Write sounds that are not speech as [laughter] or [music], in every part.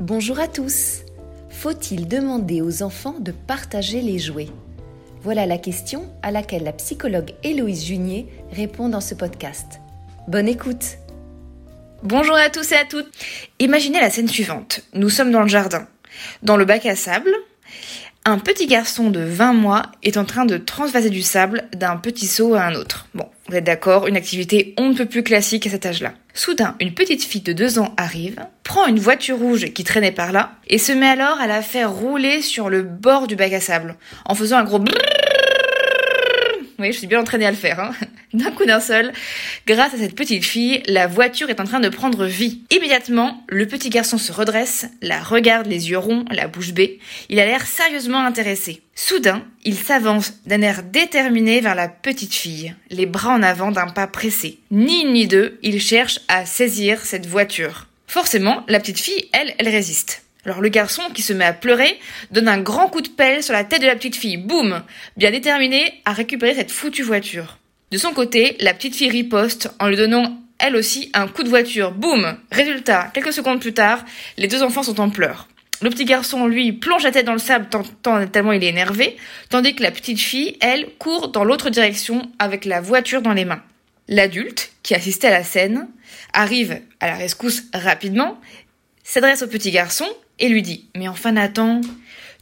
Bonjour à tous. Faut-il demander aux enfants de partager les jouets? Voilà la question à laquelle la psychologue Héloïse Junier répond dans ce podcast. Bonne écoute Bonjour à tous et à toutes. Imaginez la scène suivante. Nous sommes dans le jardin. Dans le bac à sable, un petit garçon de 20 mois est en train de transvaser du sable d'un petit seau à un autre. Bon, vous êtes d'accord, une activité on ne peut plus classique à cet âge-là. Soudain, une petite fille de 2 ans arrive, prend une voiture rouge qui traînait par là, et se met alors à la faire rouler sur le bord du bac à sable, en faisant un gros oui, je suis bien entraînée à le faire. Hein. [laughs] D'un coup d'un seul, grâce à cette petite fille, la voiture est en train de prendre vie. Immédiatement, le petit garçon se redresse, la regarde les yeux ronds, la bouche bée. Il a l'air sérieusement intéressé. Soudain, il s'avance d'un air déterminé vers la petite fille, les bras en avant d'un pas pressé. Ni une ni deux, il cherche à saisir cette voiture. Forcément, la petite fille, elle, elle résiste. Alors le garçon, qui se met à pleurer, donne un grand coup de pelle sur la tête de la petite fille. Boum Bien déterminé à récupérer cette foutue voiture. De son côté, la petite fille riposte en lui donnant elle aussi un coup de voiture. Boum Résultat, quelques secondes plus tard, les deux enfants sont en pleurs. Le petit garçon, lui, plonge la tête dans le sable tant, tellement il est énervé, tandis que la petite fille, elle, court dans l'autre direction avec la voiture dans les mains. L'adulte, qui assistait à la scène, arrive à la rescousse rapidement, s'adresse au petit garçon et lui dit Mais enfin Nathan,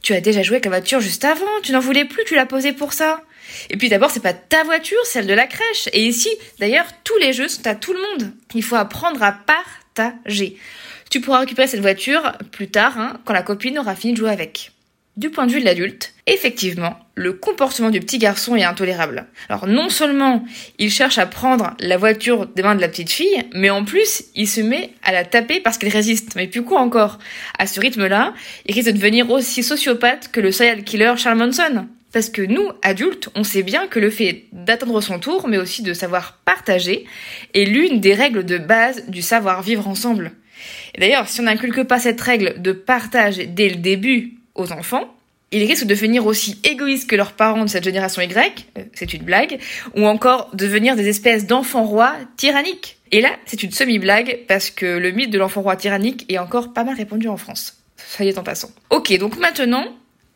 tu as déjà joué avec la voiture juste avant, tu n'en voulais plus, tu l'as posée pour ça. Et puis d'abord, c'est pas ta voiture, celle de la crèche. Et ici, d'ailleurs, tous les jeux sont à tout le monde. Il faut apprendre à partager. Tu pourras récupérer cette voiture plus tard, hein, quand la copine aura fini de jouer avec. Du point de vue de l'adulte, effectivement, le comportement du petit garçon est intolérable. Alors non seulement il cherche à prendre la voiture des mains de la petite fille, mais en plus il se met à la taper parce qu'elle résiste. Mais plus quoi encore À ce rythme-là, il risque de devenir aussi sociopathe que le serial killer Charles Manson. Parce que nous, adultes, on sait bien que le fait d'attendre son tour, mais aussi de savoir partager, est l'une des règles de base du savoir vivre ensemble. D'ailleurs, si on n'inculque pas cette règle de partage dès le début aux enfants, ils risquent de devenir aussi égoïstes que leurs parents de cette génération Y, euh, c'est une blague, ou encore devenir des espèces d'enfants rois tyranniques. Et là, c'est une semi-blague parce que le mythe de l'enfant roi tyrannique est encore pas mal répandu en France. Ça y est en passant. Ok, donc maintenant,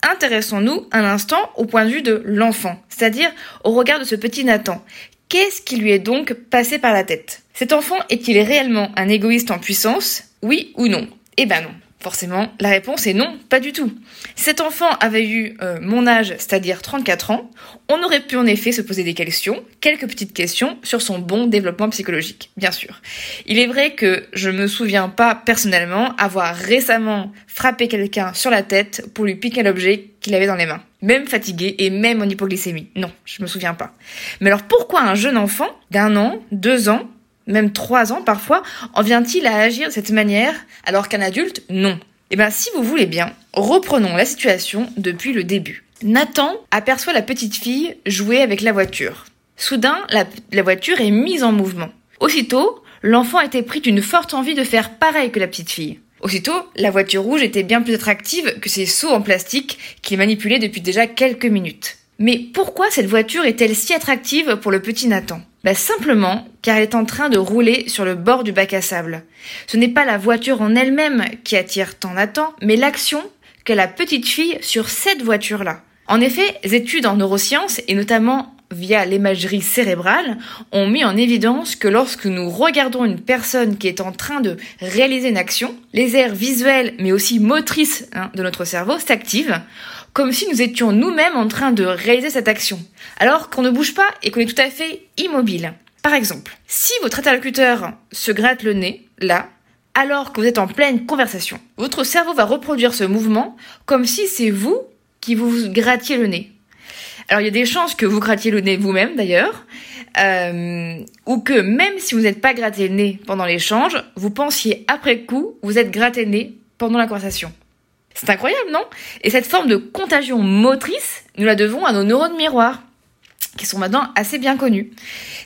intéressons-nous un instant au point de vue de l'enfant, c'est-à-dire au regard de ce petit Nathan. Qu'est-ce qui lui est donc passé par la tête? Cet enfant est-il réellement un égoïste en puissance? Oui ou non? Eh ben non. Forcément, la réponse est non, pas du tout. Cet enfant avait eu euh, mon âge, c'est-à-dire 34 ans, on aurait pu en effet se poser des questions, quelques petites questions sur son bon développement psychologique, bien sûr. Il est vrai que je me souviens pas personnellement avoir récemment frappé quelqu'un sur la tête pour lui piquer l'objet qu'il avait dans les mains. Même fatigué et même en hypoglycémie. Non, je me souviens pas. Mais alors pourquoi un jeune enfant d'un an, deux ans, même trois ans parfois, en vient-il à agir de cette manière alors qu'un adulte, non Eh bien, si vous voulez bien, reprenons la situation depuis le début. Nathan aperçoit la petite fille jouer avec la voiture. Soudain, la, voiture est mise en mouvement. Aussitôt, l'enfant était pris d'une forte envie de faire pareil que la petite fille. Aussitôt, la voiture rouge était bien plus attractive que ces seaux en plastique qu'il manipulait depuis déjà quelques minutes. Mais pourquoi cette voiture est-elle si attractive pour le petit Nathan? Bah simplement car elle est en train de rouler sur le bord du bac à sable. Ce n'est pas la voiture en elle-même qui attire tant Nathan, mais l'action qu'a la petite fille sur cette voiture-là. En effet, études en neurosciences, et notamment via l'imagerie cérébrale, ont mis en évidence que lorsque nous regardons une personne qui est en train de réaliser une action, les aires visuelles mais aussi motrices hein, de notre cerveau s'activent comme si nous étions nous-mêmes en train de réaliser cette action, alors qu'on ne bouge pas et qu'on est tout à fait immobile. Par exemple, si votre interlocuteur se gratte le nez, là, alors que vous êtes en pleine conversation, votre cerveau va reproduire ce mouvement comme si c'est vous qui vous grattiez le nez. Alors il y a des chances que vous grattiez le nez vous-même d'ailleurs, euh, ou que même si vous n'êtes pas gratté le nez pendant l'échange, vous pensiez après coup vous êtes gratté le nez pendant la conversation. C'est incroyable, non? Et cette forme de contagion motrice, nous la devons à nos neurones miroirs, qui sont maintenant assez bien connus.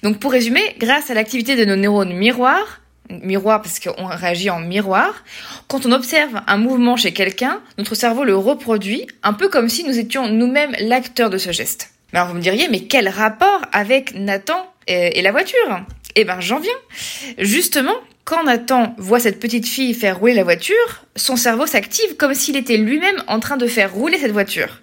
Donc pour résumer, grâce à l'activité de nos neurones miroirs, miroir parce qu'on réagit en miroir, quand on observe un mouvement chez quelqu'un, notre cerveau le reproduit, un peu comme si nous étions nous-mêmes l'acteur de ce geste. Alors vous me diriez, mais quel rapport avec Nathan et la voiture? Eh ben j'en viens. Justement, quand Nathan voit cette petite fille faire rouler la voiture, son cerveau s'active comme s'il était lui-même en train de faire rouler cette voiture.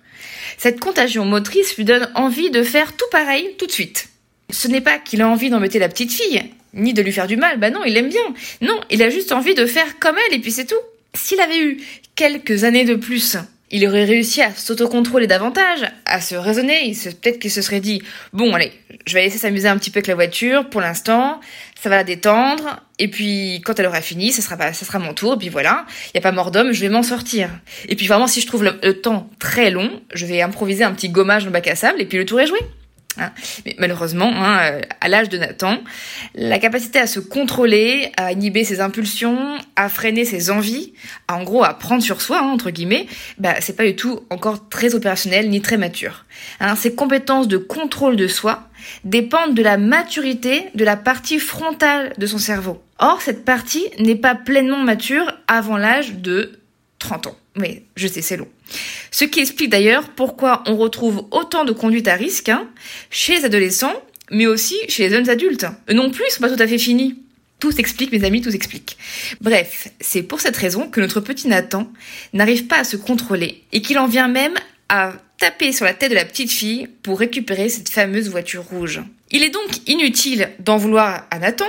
Cette contagion motrice lui donne envie de faire tout pareil tout de suite. Ce n'est pas qu'il a envie d'embêter la petite fille, ni de lui faire du mal, bah non, il aime bien. Non, il a juste envie de faire comme elle et puis c'est tout. S'il avait eu quelques années de plus, il aurait réussi à s'autocontrôler davantage, à se raisonner, peut-être qu'il se serait dit, bon allez, je vais laisser s'amuser un petit peu avec la voiture pour l'instant, ça va la détendre, et puis quand elle aura fini, ça sera, ça sera mon tour, et puis voilà, il y a pas mort d'homme, je vais m'en sortir. Et puis vraiment, si je trouve le, temps très long, je vais improviser un petit gommage dans le bac à sable, et puis le tour est joué. Hein. Mais malheureusement, hein, euh, à l'âge de Nathan, la capacité à se contrôler, à inhiber ses impulsions, à freiner ses envies, à, en gros à prendre sur soi, hein, entre guillemets, bah, c'est pas du tout encore très opérationnel ni très mature. Ces compétences de contrôle de soi dépendent de la maturité de la partie frontale de son cerveau. Or, cette partie n'est pas pleinement mature avant l'âge de 30 ans. Mais je sais, c'est long. Ce qui explique d'ailleurs pourquoi on retrouve autant de conduites à risque hein, chez les adolescents, mais aussi chez les jeunes adultes. Non plus, ils sont pas tout à fait finis. Tout s'explique, mes amis, tout s'explique. Bref, c'est pour cette raison que notre petit Nathan n'arrive pas à se contrôler et qu'il en vient même à taper sur la tête de la petite fille pour récupérer cette fameuse voiture rouge. Il est donc inutile d'en vouloir à Nathan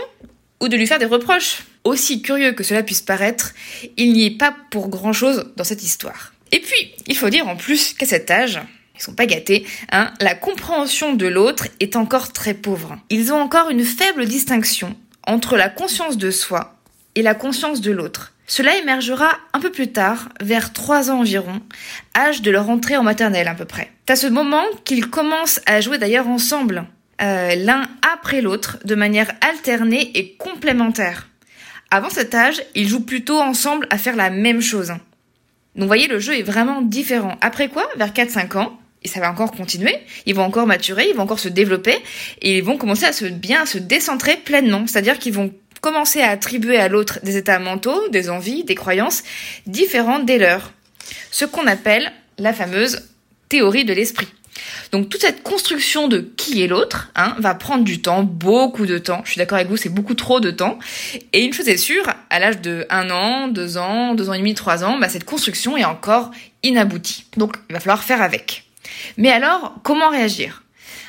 ou de lui faire des reproches. Aussi curieux que cela puisse paraître, il n'y est pas pour grand chose dans cette histoire. Et puis, il faut dire en plus qu'à cet âge, ils sont pas gâtés, hein, la compréhension de l'autre est encore très pauvre. Ils ont encore une faible distinction entre la conscience de soi et la conscience de l'autre. Cela émergera un peu plus tard, vers 3 ans environ, âge de leur entrée en maternelle à peu près. C'est à ce moment qu'ils commencent à jouer d'ailleurs ensemble, euh, l'un après l'autre, de manière alternée et complémentaire. Avant cet âge, ils jouent plutôt ensemble à faire la même chose. Donc vous voyez, le jeu est vraiment différent. Après quoi, vers 4-5 ans, et ça va encore continuer, ils vont encore maturer, ils vont encore se développer, et ils vont commencer à se bien se décentrer pleinement. C'est-à-dire qu'ils vont commencer à attribuer à l'autre des états mentaux, des envies, des croyances différentes des leurs. Ce qu'on appelle la fameuse théorie de l'esprit. Donc toute cette construction de qui est l'autre hein, va prendre du temps, beaucoup de temps. Je suis d'accord avec vous, c'est beaucoup trop de temps. Et une chose est sûre, à l'âge de 1 an, 2 ans, 2 ans et demi, 3 ans, bah, cette construction est encore inaboutie. Donc il va falloir faire avec. Mais alors, comment réagir?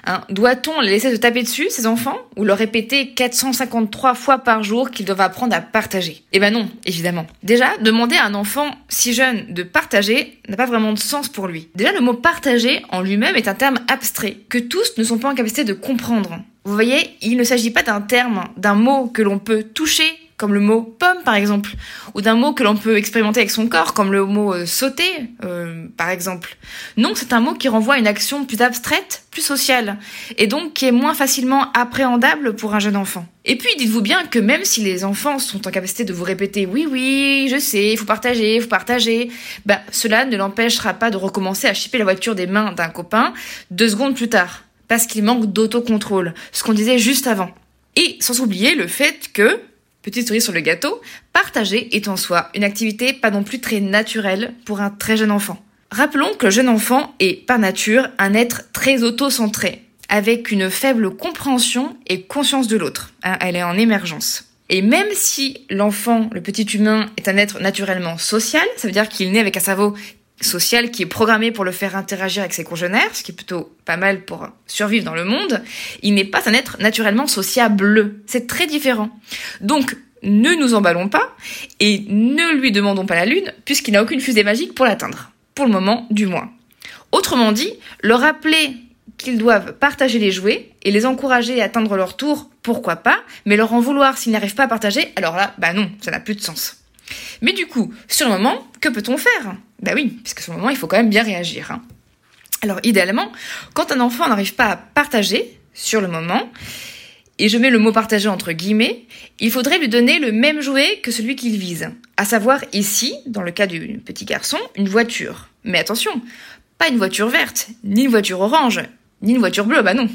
Hein, doit-on les laisser se taper dessus, ces enfants, ou leur répéter 453 fois par jour qu'ils doivent apprendre à partager? Eh ben non, évidemment. Déjà, demander à un enfant si jeune de partager n'a pas vraiment de sens pour lui. Déjà, le mot partager en lui-même est un terme abstrait, que tous ne sont pas en capacité de comprendre. Vous voyez, il ne s'agit pas d'un terme, d'un mot que l'on peut toucher, comme le mot pomme par exemple, ou d'un mot que l'on peut expérimenter avec son corps, comme le mot euh, sauter euh, par exemple. Non, c'est un mot qui renvoie à une action plus abstraite, plus sociale, et donc qui est moins facilement appréhendable pour un jeune enfant. Et puis dites-vous bien que même si les enfants sont en capacité de vous répéter oui oui, je sais, il faut partager, il faut partager, bah cela ne l'empêchera pas de recommencer à chipper la voiture des mains d'un copain deux secondes plus tard, parce qu'il manque d'autocontrôle, ce qu'on disait juste avant. Et sans oublier le fait que Petite cerise sur le gâteau, partager est en soi une activité pas non plus très naturelle pour un très jeune enfant. Rappelons que le jeune enfant est par nature un être très auto-centré, avec une faible compréhension et conscience de l'autre. Hein, elle est en émergence. Et même si l'enfant, le petit humain, est un être naturellement social, ça veut dire qu'il naît avec un cerveau social qui est programmé pour le faire interagir avec ses congénères, ce qui est plutôt pas mal pour survivre dans le monde, il n'est pas un être naturellement sociable. C'est très différent. Donc, ne nous emballons pas et ne lui demandons pas la lune puisqu'il n'a aucune fusée magique pour l'atteindre. Pour le moment, du moins. Autrement dit, leur rappeler qu'ils doivent partager les jouets et les encourager à atteindre leur tour, pourquoi pas, mais leur en vouloir s'ils n'arrivent pas à partager, alors là, bah non, ça n'a plus de sens. Mais du coup, sur le moment, que peut-on faire? Bah oui, puisque sur le moment, il faut quand même bien réagir. Hein. Alors idéalement, quand un enfant n'arrive pas à partager sur le moment, et je mets le mot partager entre guillemets, il faudrait lui donner le même jouet que celui qu'il vise. À savoir ici, dans le cas du petit garçon, une voiture. Mais attention, pas une voiture verte, ni une voiture orange, ni une voiture bleue, bah non.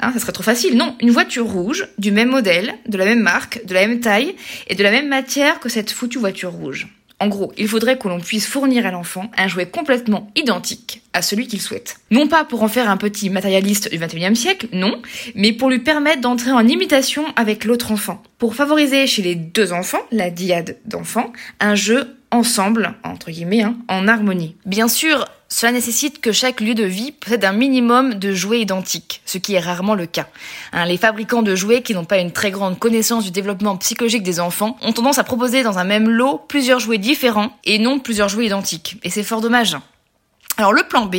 Hein, ça serait trop facile. Non, une voiture rouge, du même modèle, de la même marque, de la même taille et de la même matière que cette foutue voiture rouge. En gros, il faudrait que l'on puisse fournir à l'enfant un jouet complètement identique à celui qu'il souhaite. Non pas pour en faire un petit matérialiste du 21e siècle, non, mais pour lui permettre d'entrer en imitation avec l'autre enfant. Pour favoriser chez les deux enfants, la diade d'enfants, un jeu ensemble, entre guillemets, hein, en harmonie. Bien sûr, cela nécessite que chaque lieu de vie possède un minimum de jouets identiques, ce qui est rarement le cas. Hein, les fabricants de jouets qui n'ont pas une très grande connaissance du développement psychologique des enfants ont tendance à proposer dans un même lot plusieurs jouets différents et non plusieurs jouets identiques. Et c'est fort dommage. Alors le plan B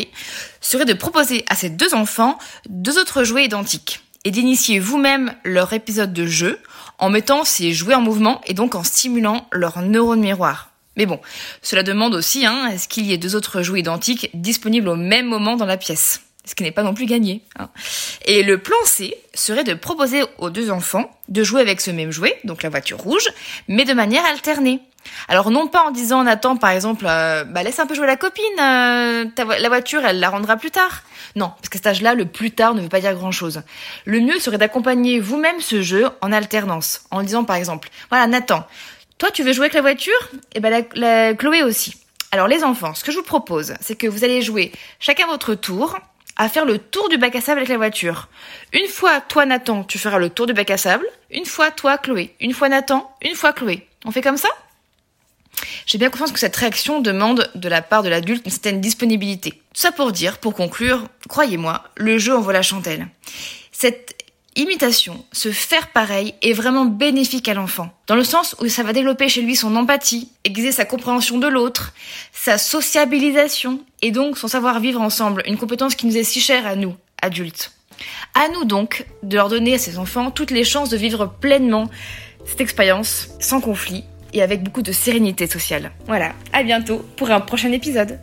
serait de proposer à ces deux enfants deux autres jouets identiques et d'initier vous-même leur épisode de jeu en mettant ces jouets en mouvement et donc en stimulant leurs neurones miroirs. Mais bon, cela demande aussi hein, est-ce qu'il y ait deux autres jouets identiques disponibles au même moment dans la pièce? Ce qui n'est pas non plus gagné. Hein. Et le plan C serait de proposer aux deux enfants de jouer avec ce même jouet, donc la voiture rouge, mais de manière alternée. Alors non pas en disant Nathan par exemple, euh, bah laisse un peu jouer la copine, euh, la voiture elle la rendra plus tard. Non, parce qu'à cet âge-là, le plus tard ne veut pas dire grand-chose. Le mieux serait d'accompagner vous-même ce jeu en alternance, en disant par exemple, voilà Nathan, toi, tu veux jouer avec la voiture? Eh ben la, Chloé aussi. Alors les enfants, ce que je vous propose, c'est que vous allez jouer chacun votre tour à faire le tour du bac à sable avec la voiture. Une fois, toi Nathan, tu feras le tour du bac à sable. Une fois, toi Chloé. Une fois Nathan, une fois Chloé. On fait comme ça? J'ai bien confiance que cette réaction demande de la part de l'adulte une certaine disponibilité. Tout ça pour dire, pour conclure, croyez-moi, le jeu envoie la chandelle. Cette imitation, se faire pareil, est vraiment bénéfique à l'enfant. Dans le sens où ça va développer chez lui son empathie, aiguiser sa compréhension de l'autre, sa sociabilisation, et donc son savoir-vivre ensemble, une compétence qui nous est si chère à nous, adultes. À nous donc de leur donner à ces enfants toutes les chances de vivre pleinement cette expérience, sans conflit, et avec beaucoup de sérénité sociale. Voilà, à bientôt pour un prochain épisode.